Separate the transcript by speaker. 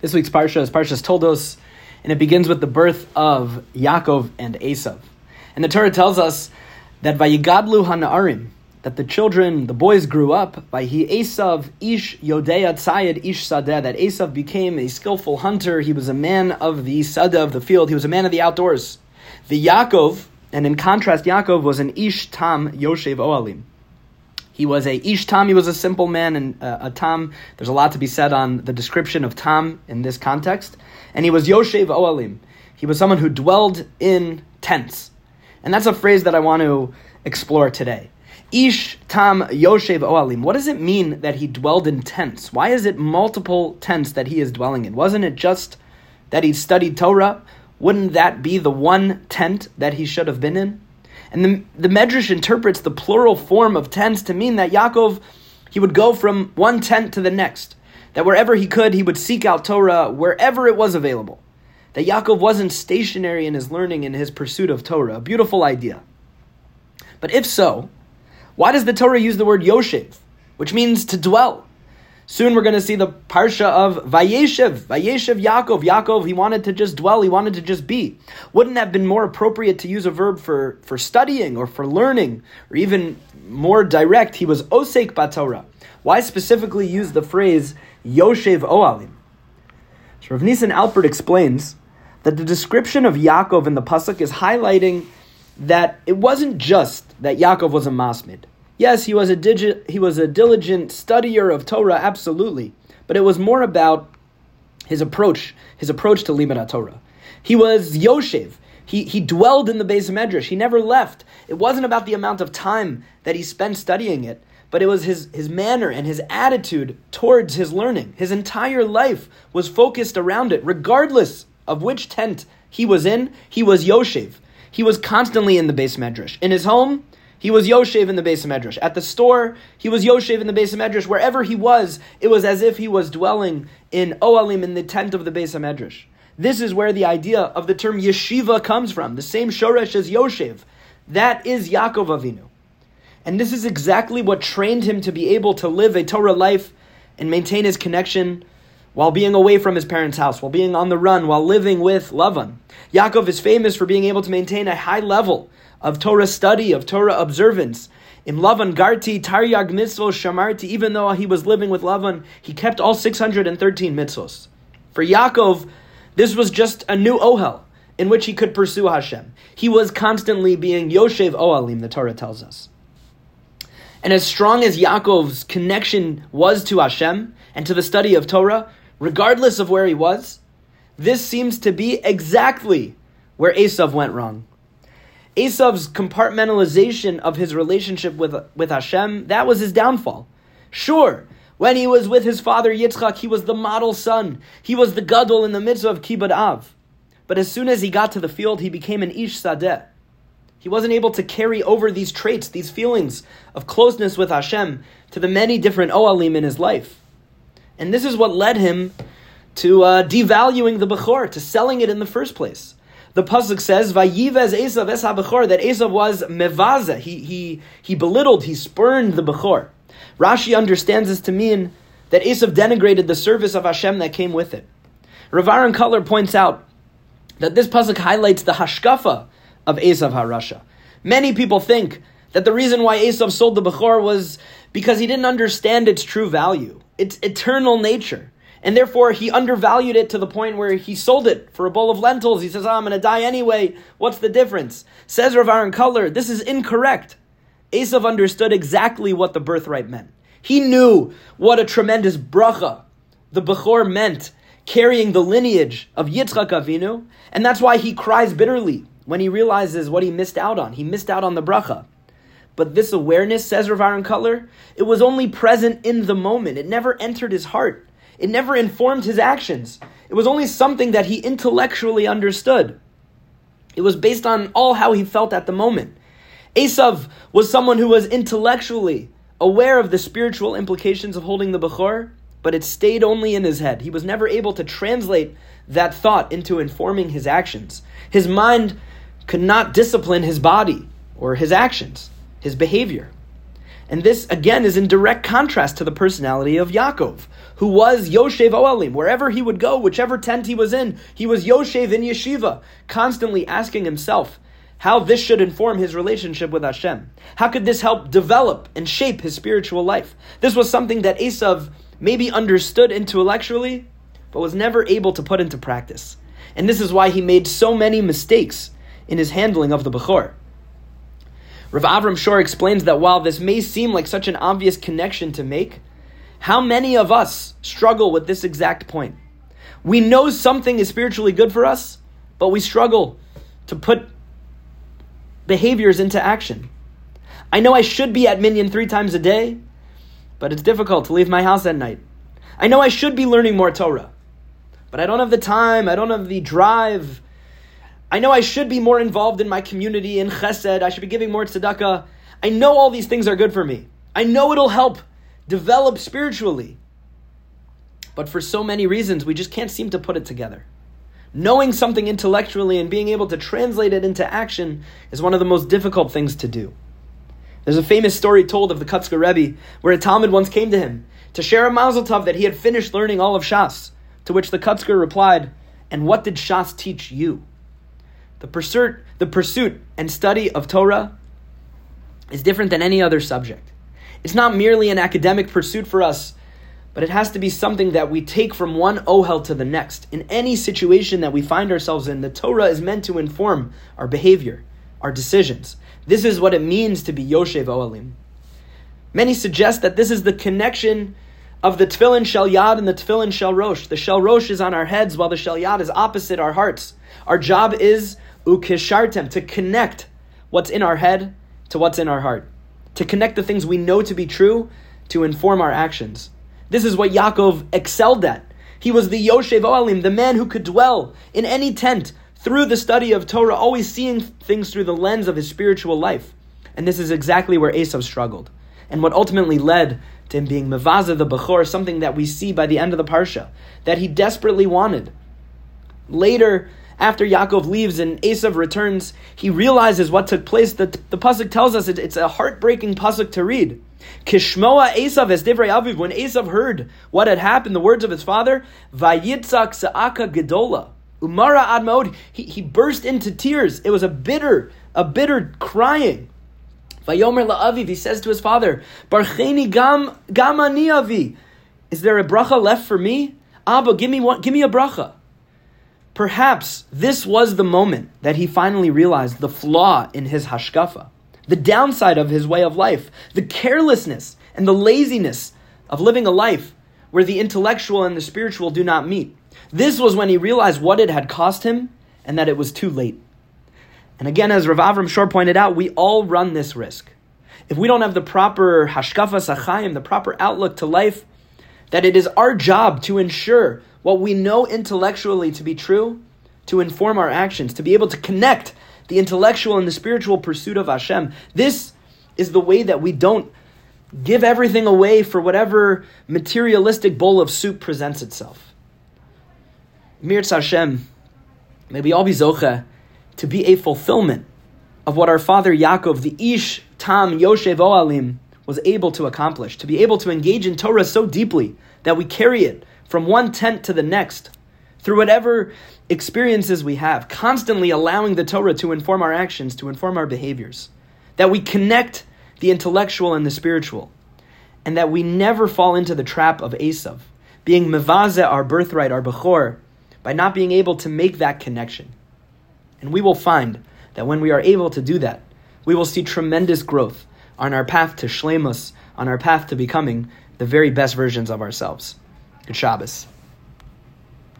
Speaker 1: This week's parsha is Parshas Toldos, and it begins with the birth of Yaakov and Esav. And the Torah tells us that Vayigadlu Hanaarim, that the children, the boys grew up, Vayehi Esav Ish Yodea Tzayed Ish Sadeh, that Esav became a skillful hunter. He was a man of the Sadeh of the field. He was a man of the outdoors. The Yaakov, and in contrast, Yaakov was an Ish Tam Yoshev Oalim. He was a Ish Tam, he was a simple man, and uh, a Tam, there's a lot to be said on the description of Tam in this context. And he was Yoshev Oalim. He was someone who dwelled in tents. And that's a phrase that I want to explore today. Ish Tam Yoshev Oalim. What does it mean that he dwelled in tents? Why is it multiple tents that he is dwelling in? Wasn't it just that he studied Torah? Wouldn't that be the one tent that he should have been in? And the, the Medrash interprets the plural form of tents to mean that Yaakov, he would go from one tent to the next. That wherever he could, he would seek out Torah wherever it was available. That Yaakov wasn't stationary in his learning and his pursuit of Torah. A beautiful idea. But if so, why does the Torah use the word Yoshev, which means to dwell? Soon we're going to see the parsha of Vayeshev, Vayeshev Yaakov. Yaakov, he wanted to just dwell, he wanted to just be. Wouldn't have been more appropriate to use a verb for, for studying or for learning, or even more direct, he was Osek Batorah. Why specifically use the phrase Yoshev Oalim? So Rav Nisan Alpert explains that the description of Yaakov in the Pasuk is highlighting that it wasn't just that Yaakov was a masmid. Yes, he was a digi- he was a diligent studier of Torah, absolutely, but it was more about his approach, his approach to Limud Torah. He was Yoshev. He, he dwelled in the Beis Medrash. He never left. It wasn't about the amount of time that he spent studying it, but it was his, his manner and his attitude towards his learning. His entire life was focused around it, regardless of which tent he was in. He was Yoshev. He was constantly in the Beis Medrash. In his home, he was Yoshev in the Beis Medrash. At the store, he was Yoshev in the Beis Medrash. Wherever he was, it was as if he was dwelling in Oalim, in the tent of the Beis Medrash. This is where the idea of the term yeshiva comes from, the same shoresh as Yoshev. That is Yaakov Avinu. And this is exactly what trained him to be able to live a Torah life and maintain his connection while being away from his parents' house, while being on the run, while living with Lavan. Yaakov is famous for being able to maintain a high level of Torah study, of Torah observance. Im Lavan Garti, Taryag mitzvos shamarti, even though he was living with Lavan, he kept all 613 mitzvos. For Yaakov, this was just a new ohel in which he could pursue Hashem. He was constantly being Yoshev Oalim, the Torah tells us. And as strong as Yaakov's connection was to Hashem and to the study of Torah, regardless of where he was, this seems to be exactly where Esav went wrong. Esav's compartmentalization of his relationship with, with Hashem, that was his downfall. Sure, when he was with his father Yitzchak, he was the model son. He was the gadol in the midst of kibbud av. But as soon as he got to the field, he became an ish sadeh. He wasn't able to carry over these traits, these feelings of closeness with Hashem to the many different oalim in his life. And this is what led him to uh, devaluing the Bechor, to selling it in the first place. The pasuk says, "Vayivez Esav es habechor," that Esav was mevaza. He he he belittled, he spurned the bechor. Rashi understands this to mean that Esav denigrated the service of Hashem that came with it. Rav Aaron Kotler points out that this pasuk highlights the hashkafa of Esav Harasha. Many people think that the reason why Esav sold the bechor was because he didn't understand its true value, its eternal nature. And therefore, he undervalued it to the point where he sold it for a bowl of lentils. He says, oh, I'm going to die anyway. What's the difference? Says Rav Aaron Kotler, this is incorrect. Esav understood exactly what the birthright meant. He knew what a tremendous bracha the Bechor meant, carrying the lineage of Yitzchak Avinu, and that's why he cries bitterly when he realizes what he missed out on. He missed out on the bracha. But this awareness, says Rav Aaron Kotler, it was only present in the moment. It never entered his heart. It never informed his actions. It was only something that he intellectually understood. It was based on all how he felt at the moment. Esav was someone who was intellectually aware of the spiritual implications of holding the Bechor, but it stayed only in his head. He was never able to translate that thought into informing his actions. His mind could not discipline his body or his actions, his behavior. And this, again, is in direct contrast to the personality of Yaakov, who was Yoshev Oalim. Wherever he would go, whichever tent he was in, he was Yoshev in yeshiva, constantly asking himself how this should inform his relationship with Hashem. How could this help develop and shape his spiritual life? This was something that Esav maybe understood intellectually, but was never able to put into practice. And this is why he made so many mistakes in his handling of the Bechor. Rav Avram Schorr explains that while this may seem like such an obvious connection to make, how many of us struggle with this exact point? We know something is spiritually good for us, but we struggle to put behaviors into action. I know I should be at Minyan three times a day, but it's difficult to leave my house at night. I know I should be learning more Torah, but I don't have the time, I don't have the drive. I know I should be more involved in my community in chesed, I should be giving more tzedakah. I know all these things are good for me. I know it'll help develop spiritually. But for so many reasons, we just can't seem to put it together. Knowing something intellectually and being able to translate it into action is one of the most difficult things to do. There's a famous story told of the Kotzker Rebbe where a talmid once came to him to share a mazel tov that he had finished learning all of Shas, to which the Kotzker replied, And what did Shas teach you? The pursuit, the pursuit and study of Torah is different than any other subject. It's not merely an academic pursuit for us, but it has to be something that we take from one ohel to the next. In any situation that we find ourselves in, the Torah is meant to inform our behavior, our decisions. This is what it means to be Yoshev Ohalim. Many suggest that this is the connection of the Tefillin Shel Yad and the Tefillin Shel Rosh. The Shel Rosh is on our heads while the Shel Yad is opposite our hearts. Our job is ukishartem, to connect what's in our head to what's in our heart to connect the things we know to be true to inform our actions. This is what Yaakov excelled at. He was the Yoshev Oalim, the man who could dwell in any tent through the study of Torah, always seeing things through the lens of his spiritual life. And this is exactly where Esav struggled. And what ultimately led to him being Mevaza the Bechor, something that we see by the end of the Parsha, that he desperately wanted. Later, after Yaakov leaves and Esav returns, he realizes what took place. The, the pasuk tells us it, it's a heartbreaking pasuk to read. Kishmoa Esav es divrei aviv. When Esav heard what had happened, the words of his father, vayitzak saaka gedola. Umara admod, he, he burst into tears. It was a bitter, a bitter crying. Vayomer la'aviv, he says to his father, Barcheni gam, gam avi. Is there a bracha left for me? Abba, give me one, give me a bracha. Perhaps this was the moment that he finally realized the flaw in his hashkafa, the downside of his way of life, the carelessness and the laziness of living a life where the intellectual and the spiritual do not meet. This was when he realized what it had cost him and that it was too late. And again, as Rav Avram Schorr pointed out, we all run this risk. If we don't have the proper hashkafas chayim, the proper outlook to life, that it is our job to ensure what we know intellectually to be true to inform our actions, to be able to connect the intellectual and the spiritual pursuit of Hashem. This is the way that we don't give everything away for whatever materialistic bowl of soup presents itself. Mirz Hashem, may we all be zocha to be a fulfillment of what our father Yaakov, the Ish Tam Yoshev Oalim, was able to accomplish, to be able to engage in Torah so deeply that we carry it from one tent to the next, through whatever experiences we have, constantly allowing the Torah to inform our actions, to inform our behaviors, that we connect the intellectual and the spiritual, and that we never fall into the trap of Esav, being mevaze our birthright, our bechor, by not being able to make that connection. And we will find that when we are able to do that, we will see tremendous growth on our path to shlemus, on our path to becoming the very best versions of ourselves. Good Shabbos.